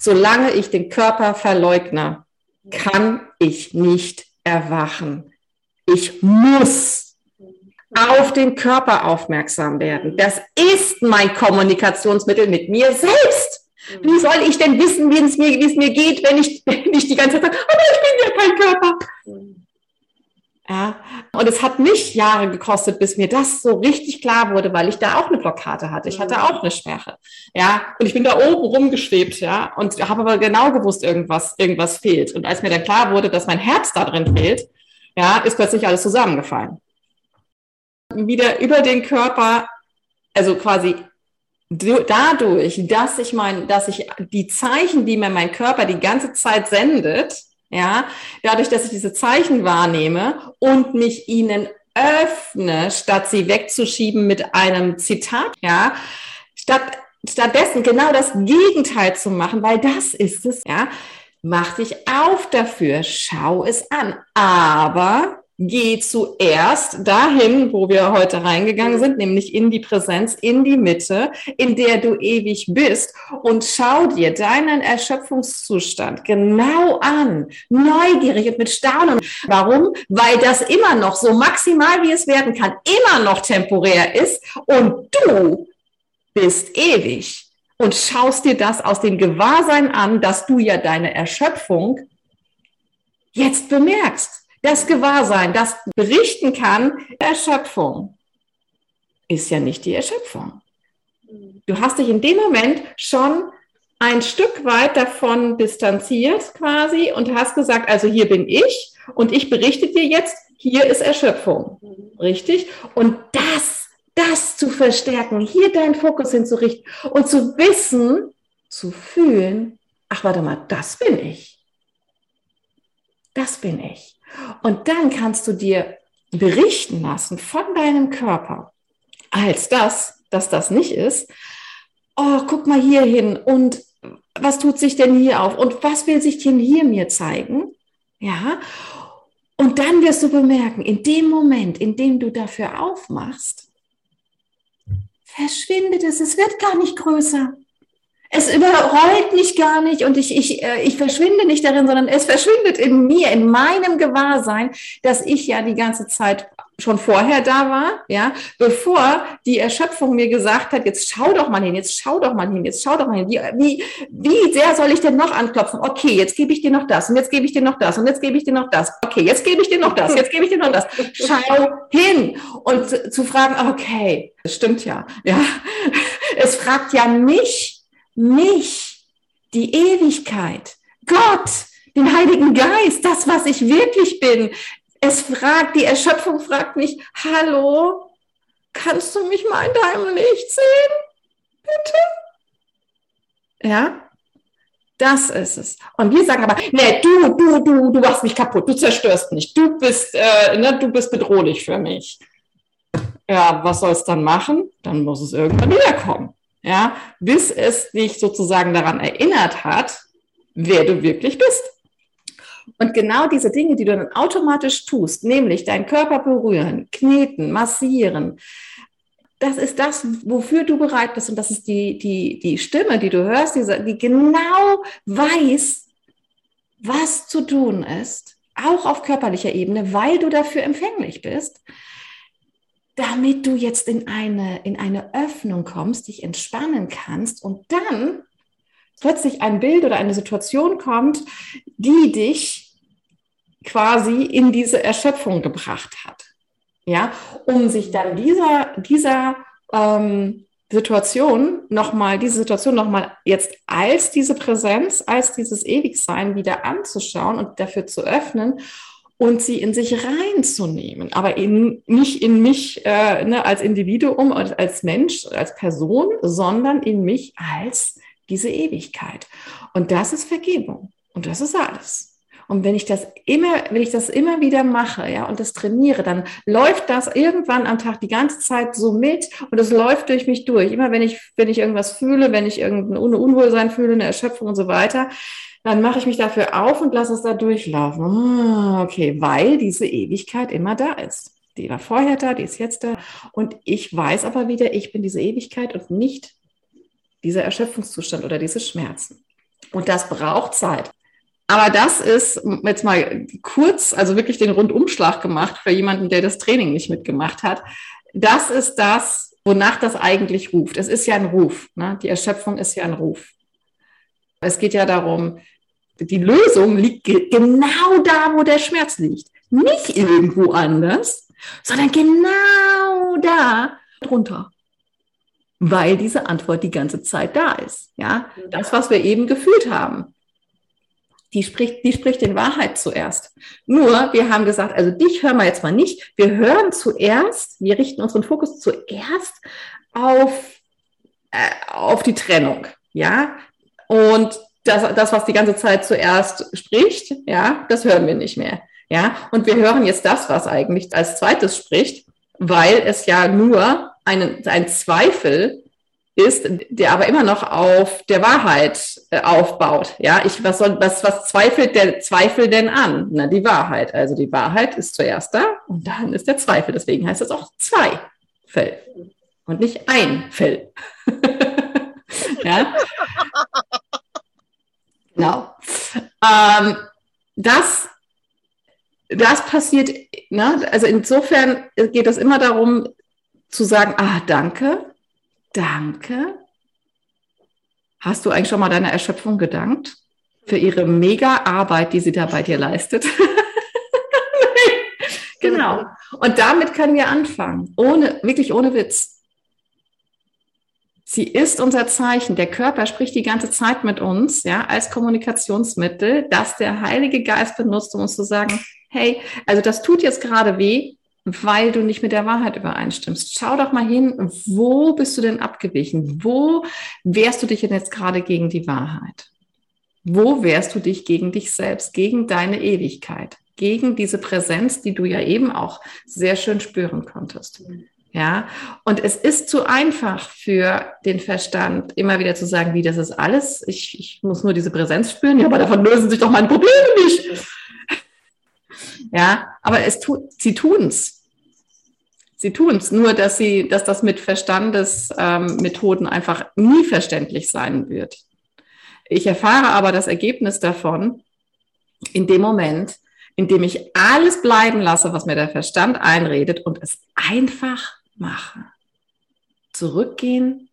Solange ich den Körper verleugne, kann ich nicht erwachen. Ich muss auf den Körper aufmerksam werden. Das ist mein Kommunikationsmittel mit mir selbst. Wie soll ich denn wissen, wie es mir, mir geht, wenn ich, wenn ich die ganze Zeit sage, aber ich bin ja kein Körper. Ja, und es hat mich Jahre gekostet, bis mir das so richtig klar wurde, weil ich da auch eine Blockade hatte. Ich hatte mhm. auch eine Sperre. Ja, und ich bin da oben rumgeschwebt, ja, und habe aber genau gewusst, irgendwas, irgendwas fehlt. Und als mir dann klar wurde, dass mein Herz da drin fehlt, ja, ist plötzlich alles zusammengefallen. Wieder über den Körper, also quasi dadurch, dass ich mein, dass ich die Zeichen, die mir mein Körper die ganze Zeit sendet, ja, dadurch, dass ich diese Zeichen wahrnehme und mich ihnen öffne, statt sie wegzuschieben mit einem Zitat, ja, statt, stattdessen genau das Gegenteil zu machen, weil das ist es, ja, mach dich auf dafür, schau es an, aber geh zuerst dahin, wo wir heute reingegangen sind, nämlich in die Präsenz, in die Mitte, in der du ewig bist und schau dir deinen Erschöpfungszustand genau an, neugierig und mit Staunen. Warum? Weil das immer noch so maximal wie es werden kann, immer noch temporär ist und du bist ewig und schaust dir das aus dem Gewahrsein an, dass du ja deine Erschöpfung jetzt bemerkst das Gewahrsein, das berichten kann, Erschöpfung ist ja nicht die Erschöpfung. Du hast dich in dem Moment schon ein Stück weit davon distanziert quasi und hast gesagt, also hier bin ich und ich berichte dir jetzt, hier ist Erschöpfung. Richtig? Und das, das zu verstärken, hier deinen Fokus hinzurichten und zu wissen, zu fühlen, ach warte mal, das bin ich. Das bin ich. Und dann kannst du dir berichten lassen von deinem Körper, als das, dass das nicht ist. Oh, guck mal hier hin und was tut sich denn hier auf und was will sich denn hier mir zeigen? Ja. Und dann wirst du bemerken, in dem Moment, in dem du dafür aufmachst, verschwindet es, es wird gar nicht größer es überrollt mich gar nicht und ich, ich, äh, ich verschwinde nicht darin, sondern es verschwindet in mir, in meinem Gewahrsein, dass ich ja die ganze Zeit schon vorher da war, ja, bevor die Erschöpfung mir gesagt hat, jetzt schau doch mal hin, jetzt schau doch mal hin, jetzt schau doch mal hin, wie, wie, wie sehr soll ich denn noch anklopfen? Okay, jetzt gebe ich dir noch das und jetzt gebe ich dir noch das und jetzt gebe ich dir noch das. Okay, jetzt gebe ich dir noch das, jetzt gebe ich dir noch das. Schau hin und zu, zu fragen, okay, das stimmt ja, ja. Es fragt ja mich, mich, die Ewigkeit, Gott, den Heiligen Geist, das, was ich wirklich bin. Es fragt, die Erschöpfung fragt mich, hallo, kannst du mich mal in deinem Licht sehen? Bitte? Ja? Das ist es. Und wir sagen aber, nee, du, du, du, du machst mich kaputt, du zerstörst mich, du bist, äh, ne, du bist bedrohlich für mich. Ja, was soll es dann machen? Dann muss es irgendwann wiederkommen ja, bis es dich sozusagen daran erinnert hat, wer du wirklich bist. Und genau diese Dinge, die du dann automatisch tust, nämlich deinen Körper berühren, kneten, massieren, das ist das, wofür du bereit bist. Und das ist die, die, die Stimme, die du hörst, diese, die genau weiß, was zu tun ist, auch auf körperlicher Ebene, weil du dafür empfänglich bist damit du jetzt in eine, in eine Öffnung kommst, dich entspannen kannst und dann plötzlich ein Bild oder eine Situation kommt, die dich quasi in diese Erschöpfung gebracht hat. Ja, um sich dann dieser, dieser ähm, Situation nochmal, diese Situation nochmal jetzt als diese Präsenz, als dieses Ewigsein wieder anzuschauen und dafür zu öffnen und sie in sich reinzunehmen, aber in, nicht in mich äh, ne, als Individuum, als Mensch, als Person, sondern in mich als diese Ewigkeit. Und das ist Vergebung. Und das ist alles. Und wenn ich das immer, wenn ich das immer wieder mache, ja, und das trainiere, dann läuft das irgendwann am Tag die ganze Zeit so mit und es läuft durch mich durch. Immer wenn ich, wenn ich irgendwas fühle, wenn ich irgendein Unwohlsein fühle, eine Erschöpfung und so weiter, dann mache ich mich dafür auf und lasse es da durchlaufen. Ah, okay, weil diese Ewigkeit immer da ist. Die war vorher da, die ist jetzt da. Und ich weiß aber wieder, ich bin diese Ewigkeit und nicht dieser Erschöpfungszustand oder diese Schmerzen. Und das braucht Zeit. Aber das ist jetzt mal kurz, also wirklich den Rundumschlag gemacht für jemanden, der das Training nicht mitgemacht hat. Das ist das, wonach das eigentlich ruft. Es ist ja ein Ruf. Ne? Die Erschöpfung ist ja ein Ruf. Es geht ja darum, die Lösung liegt genau da, wo der Schmerz liegt. Nicht irgendwo anders, sondern genau da drunter. Weil diese Antwort die ganze Zeit da ist. Ja, das, was wir eben gefühlt haben. Die spricht, die spricht in Wahrheit zuerst. Nur, wir haben gesagt, also dich hören wir jetzt mal nicht. Wir hören zuerst, wir richten unseren Fokus zuerst auf, äh, auf die Trennung. Ja, und das, das, was die ganze Zeit zuerst spricht, ja, das hören wir nicht mehr. Ja, und wir hören jetzt das, was eigentlich als zweites spricht, weil es ja nur einen, ein Zweifel ist, der aber immer noch auf der Wahrheit äh, aufbaut. Ja, ich, was soll, was, was zweifelt der Zweifel denn an? Na, die Wahrheit. Also die Wahrheit ist zuerst da und dann ist der Zweifel. Deswegen heißt es auch Zweifel und nicht ein Fell. ja. Genau. Ähm, das, das passiert, ne? also insofern geht es immer darum zu sagen, ah, danke, danke. Hast du eigentlich schon mal deiner Erschöpfung gedankt? Für ihre mega Arbeit, die sie da bei dir leistet? genau. Und damit können wir anfangen. Ohne, wirklich ohne Witz. Sie ist unser Zeichen. Der Körper spricht die ganze Zeit mit uns, ja, als Kommunikationsmittel, das der Heilige Geist benutzt, um uns zu sagen, hey, also das tut jetzt gerade weh, weil du nicht mit der Wahrheit übereinstimmst. Schau doch mal hin, wo bist du denn abgewichen? Wo wehrst du dich denn jetzt gerade gegen die Wahrheit? Wo wehrst du dich gegen dich selbst, gegen deine Ewigkeit, gegen diese Präsenz, die du ja eben auch sehr schön spüren konntest? Ja, und es ist zu einfach für den Verstand, immer wieder zu sagen, wie das ist alles. Ich, ich muss nur diese Präsenz spüren. Ja, aber davon lösen sich doch meine Probleme nicht. Ja, aber es tut, sie tun's. Sie tun's. Nur, dass sie, dass das mit Verstandesmethoden ähm, einfach nie verständlich sein wird. Ich erfahre aber das Ergebnis davon in dem Moment, in dem ich alles bleiben lasse, was mir der Verstand einredet und es einfach mache. Zurückgehen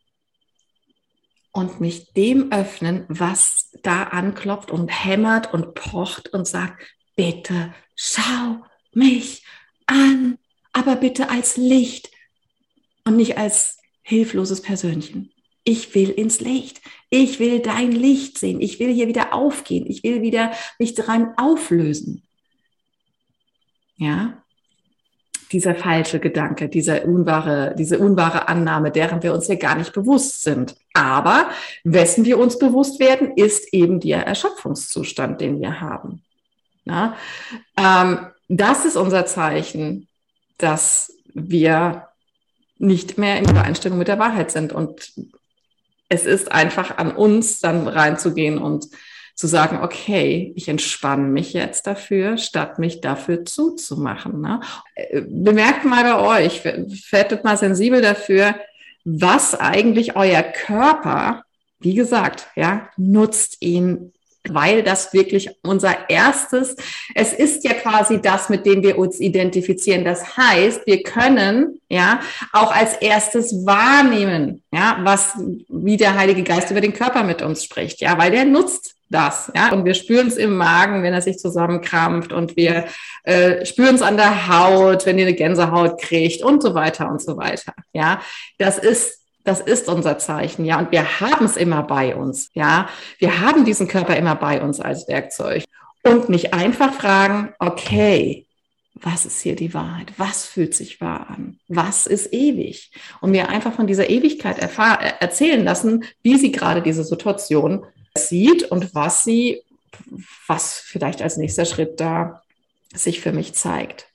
und mich dem öffnen, was da anklopft und hämmert und pocht und sagt, bitte schau mich an, aber bitte als Licht und nicht als hilfloses Persönchen. Ich will ins Licht. Ich will dein Licht sehen. Ich will hier wieder aufgehen. Ich will wieder mich dran auflösen. Ja, dieser falsche Gedanke, dieser unwahre, diese unwahre Annahme, deren wir uns ja gar nicht bewusst sind. Aber wessen wir uns bewusst werden, ist eben der Erschöpfungszustand, den wir haben. Na? Ähm, das ist unser Zeichen, dass wir nicht mehr in Übereinstimmung mit der Wahrheit sind. Und es ist einfach an uns, dann reinzugehen und zu sagen, okay, ich entspanne mich jetzt dafür, statt mich dafür zuzumachen. Ne? Äh, bemerkt mal bei euch, werdet mal sensibel dafür, was eigentlich euer Körper, wie gesagt, ja, nutzt ihn weil das wirklich unser erstes, es ist ja quasi das, mit dem wir uns identifizieren. Das heißt, wir können ja auch als erstes wahrnehmen, ja, was, wie der Heilige Geist über den Körper mit uns spricht, ja, weil der nutzt das, ja. Und wir spüren es im Magen, wenn er sich zusammenkrampft und wir äh, spüren es an der Haut, wenn ihr eine Gänsehaut kriegt und so weiter und so weiter. Ja, das ist das ist unser Zeichen, ja. Und wir haben es immer bei uns, ja. Wir haben diesen Körper immer bei uns als Werkzeug. Und nicht einfach fragen, okay, was ist hier die Wahrheit? Was fühlt sich wahr an? Was ist ewig? Und mir einfach von dieser Ewigkeit erzählen lassen, wie sie gerade diese Situation sieht und was sie, was vielleicht als nächster Schritt da sich für mich zeigt.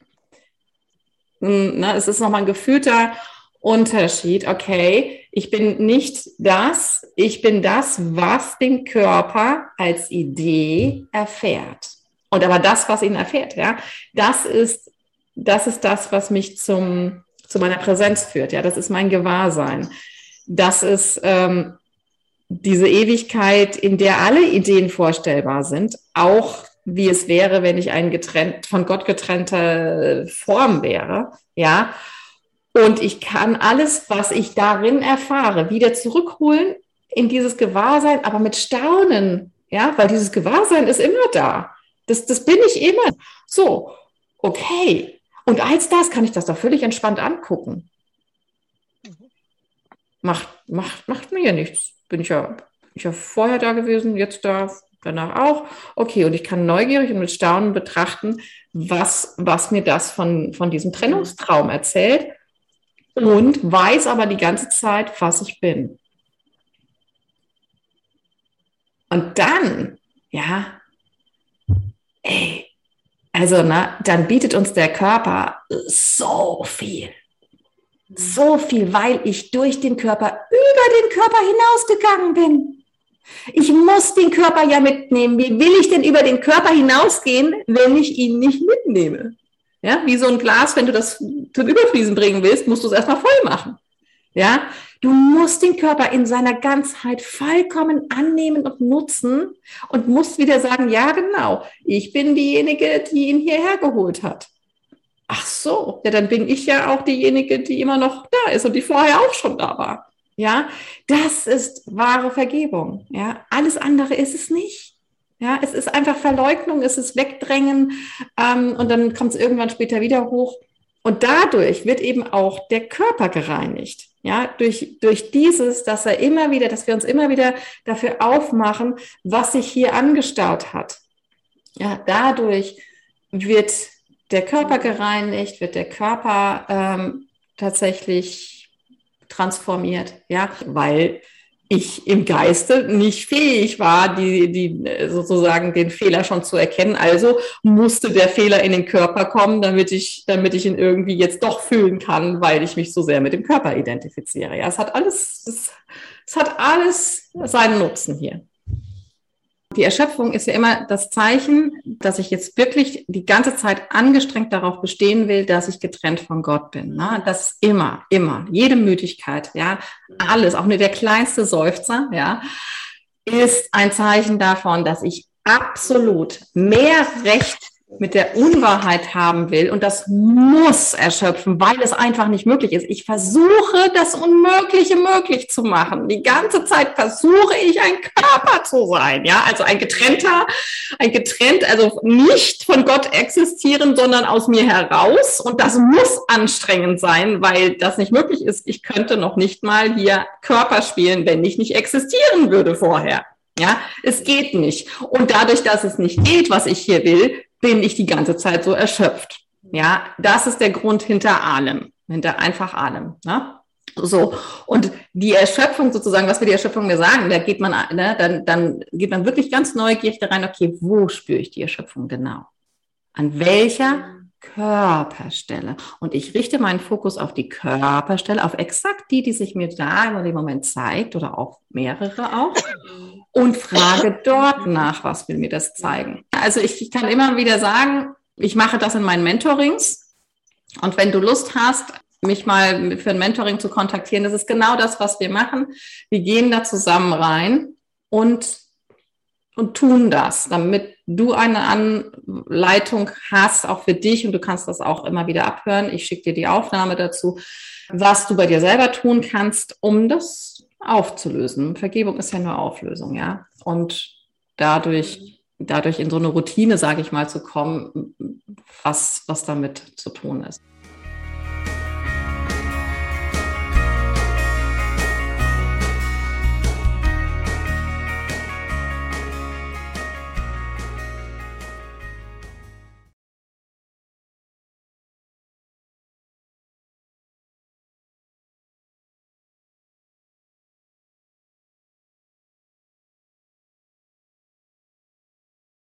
Hm, na, es ist nochmal ein gefühlter Unterschied. Okay, ich bin nicht das, ich bin das, was den Körper als Idee erfährt. Und aber das, was ihn erfährt, ja, das ist, das ist das, was mich zum, zu meiner Präsenz führt. Ja, das ist mein Gewahrsein. Das ist ähm, diese Ewigkeit, in der alle Ideen vorstellbar sind, auch wie es wäre, wenn ich ein getrennt, von Gott getrennte Form wäre, ja. Und ich kann alles, was ich darin erfahre, wieder zurückholen in dieses Gewahrsein, aber mit Staunen, ja, weil dieses Gewahrsein ist immer da. Das, das bin ich immer. So, okay. Und als das kann ich das doch völlig entspannt angucken. Macht, macht, macht mir ja nichts. Bin ich ja, ich ja vorher da gewesen, jetzt da, danach auch. Okay, und ich kann neugierig und mit Staunen betrachten, was, was mir das von, von diesem Trennungstraum erzählt und weiß aber die ganze Zeit, was ich bin. Und dann, ja, ey, also, na, dann bietet uns der Körper so viel. So viel, weil ich durch den Körper über den Körper hinausgegangen bin. Ich muss den Körper ja mitnehmen. Wie will ich denn über den Körper hinausgehen, wenn ich ihn nicht mitnehme? Ja, wie so ein Glas, wenn du das zum Überfließen bringen willst, musst du es erstmal voll machen. Ja, du musst den Körper in seiner Ganzheit vollkommen annehmen und nutzen und musst wieder sagen, ja, genau, ich bin diejenige, die ihn hierher geholt hat. Ach so, ja, dann bin ich ja auch diejenige, die immer noch da ist und die vorher auch schon da war. Ja, das ist wahre Vergebung. Ja, alles andere ist es nicht. Ja, es ist einfach Verleugnung, es ist Wegdrängen ähm, und dann kommt es irgendwann später wieder hoch. Und dadurch wird eben auch der Körper gereinigt. Ja, durch, durch dieses, dass er immer wieder, dass wir uns immer wieder dafür aufmachen, was sich hier angestaut hat. Ja, dadurch wird der Körper gereinigt, wird der Körper ähm, tatsächlich transformiert, ja, weil ich im Geiste nicht fähig war, die, die sozusagen den Fehler schon zu erkennen. Also musste der Fehler in den Körper kommen, damit ich, damit ich ihn irgendwie jetzt doch fühlen kann, weil ich mich so sehr mit dem Körper identifiziere. Ja, es hat alles, es, es hat alles seinen Nutzen hier. Die Erschöpfung ist ja immer das Zeichen, dass ich jetzt wirklich die ganze Zeit angestrengt darauf bestehen will, dass ich getrennt von Gott bin. Ne? Das immer, immer, jede Müdigkeit, ja, alles, auch nur der kleinste Seufzer, ja, ist ein Zeichen davon, dass ich absolut mehr Recht mit der Unwahrheit haben will und das muss erschöpfen, weil es einfach nicht möglich ist. Ich versuche, das Unmögliche möglich zu machen. Die ganze Zeit versuche ich, ein Körper zu sein, ja, also ein getrennter, ein getrennt, also nicht von Gott existieren, sondern aus mir heraus. Und das muss anstrengend sein, weil das nicht möglich ist. Ich könnte noch nicht mal hier Körper spielen, wenn ich nicht existieren würde vorher. Ja, es geht nicht. Und dadurch, dass es nicht geht, was ich hier will, bin ich die ganze Zeit so erschöpft. Ja, das ist der Grund hinter allem, hinter einfach allem. Ne? So, und die Erschöpfung sozusagen, was wir die Erschöpfung mir sagen, da geht man, ne, dann, dann geht man wirklich ganz neugierig da rein, okay, wo spüre ich die Erschöpfung genau? An welcher Körperstelle? Und ich richte meinen Fokus auf die Körperstelle, auf exakt die, die sich mir da in dem Moment zeigt oder auch mehrere auch und frage dort nach, was will mir das zeigen. Also ich, ich kann immer wieder sagen, ich mache das in meinen Mentorings. Und wenn du Lust hast, mich mal für ein Mentoring zu kontaktieren, das ist genau das, was wir machen. Wir gehen da zusammen rein und, und tun das, damit du eine Anleitung hast, auch für dich, und du kannst das auch immer wieder abhören. Ich schicke dir die Aufnahme dazu, was du bei dir selber tun kannst, um das aufzulösen. Vergebung ist ja nur Auflösung, ja. Und dadurch, dadurch in so eine Routine, sage ich mal, zu kommen, was, was damit zu tun ist.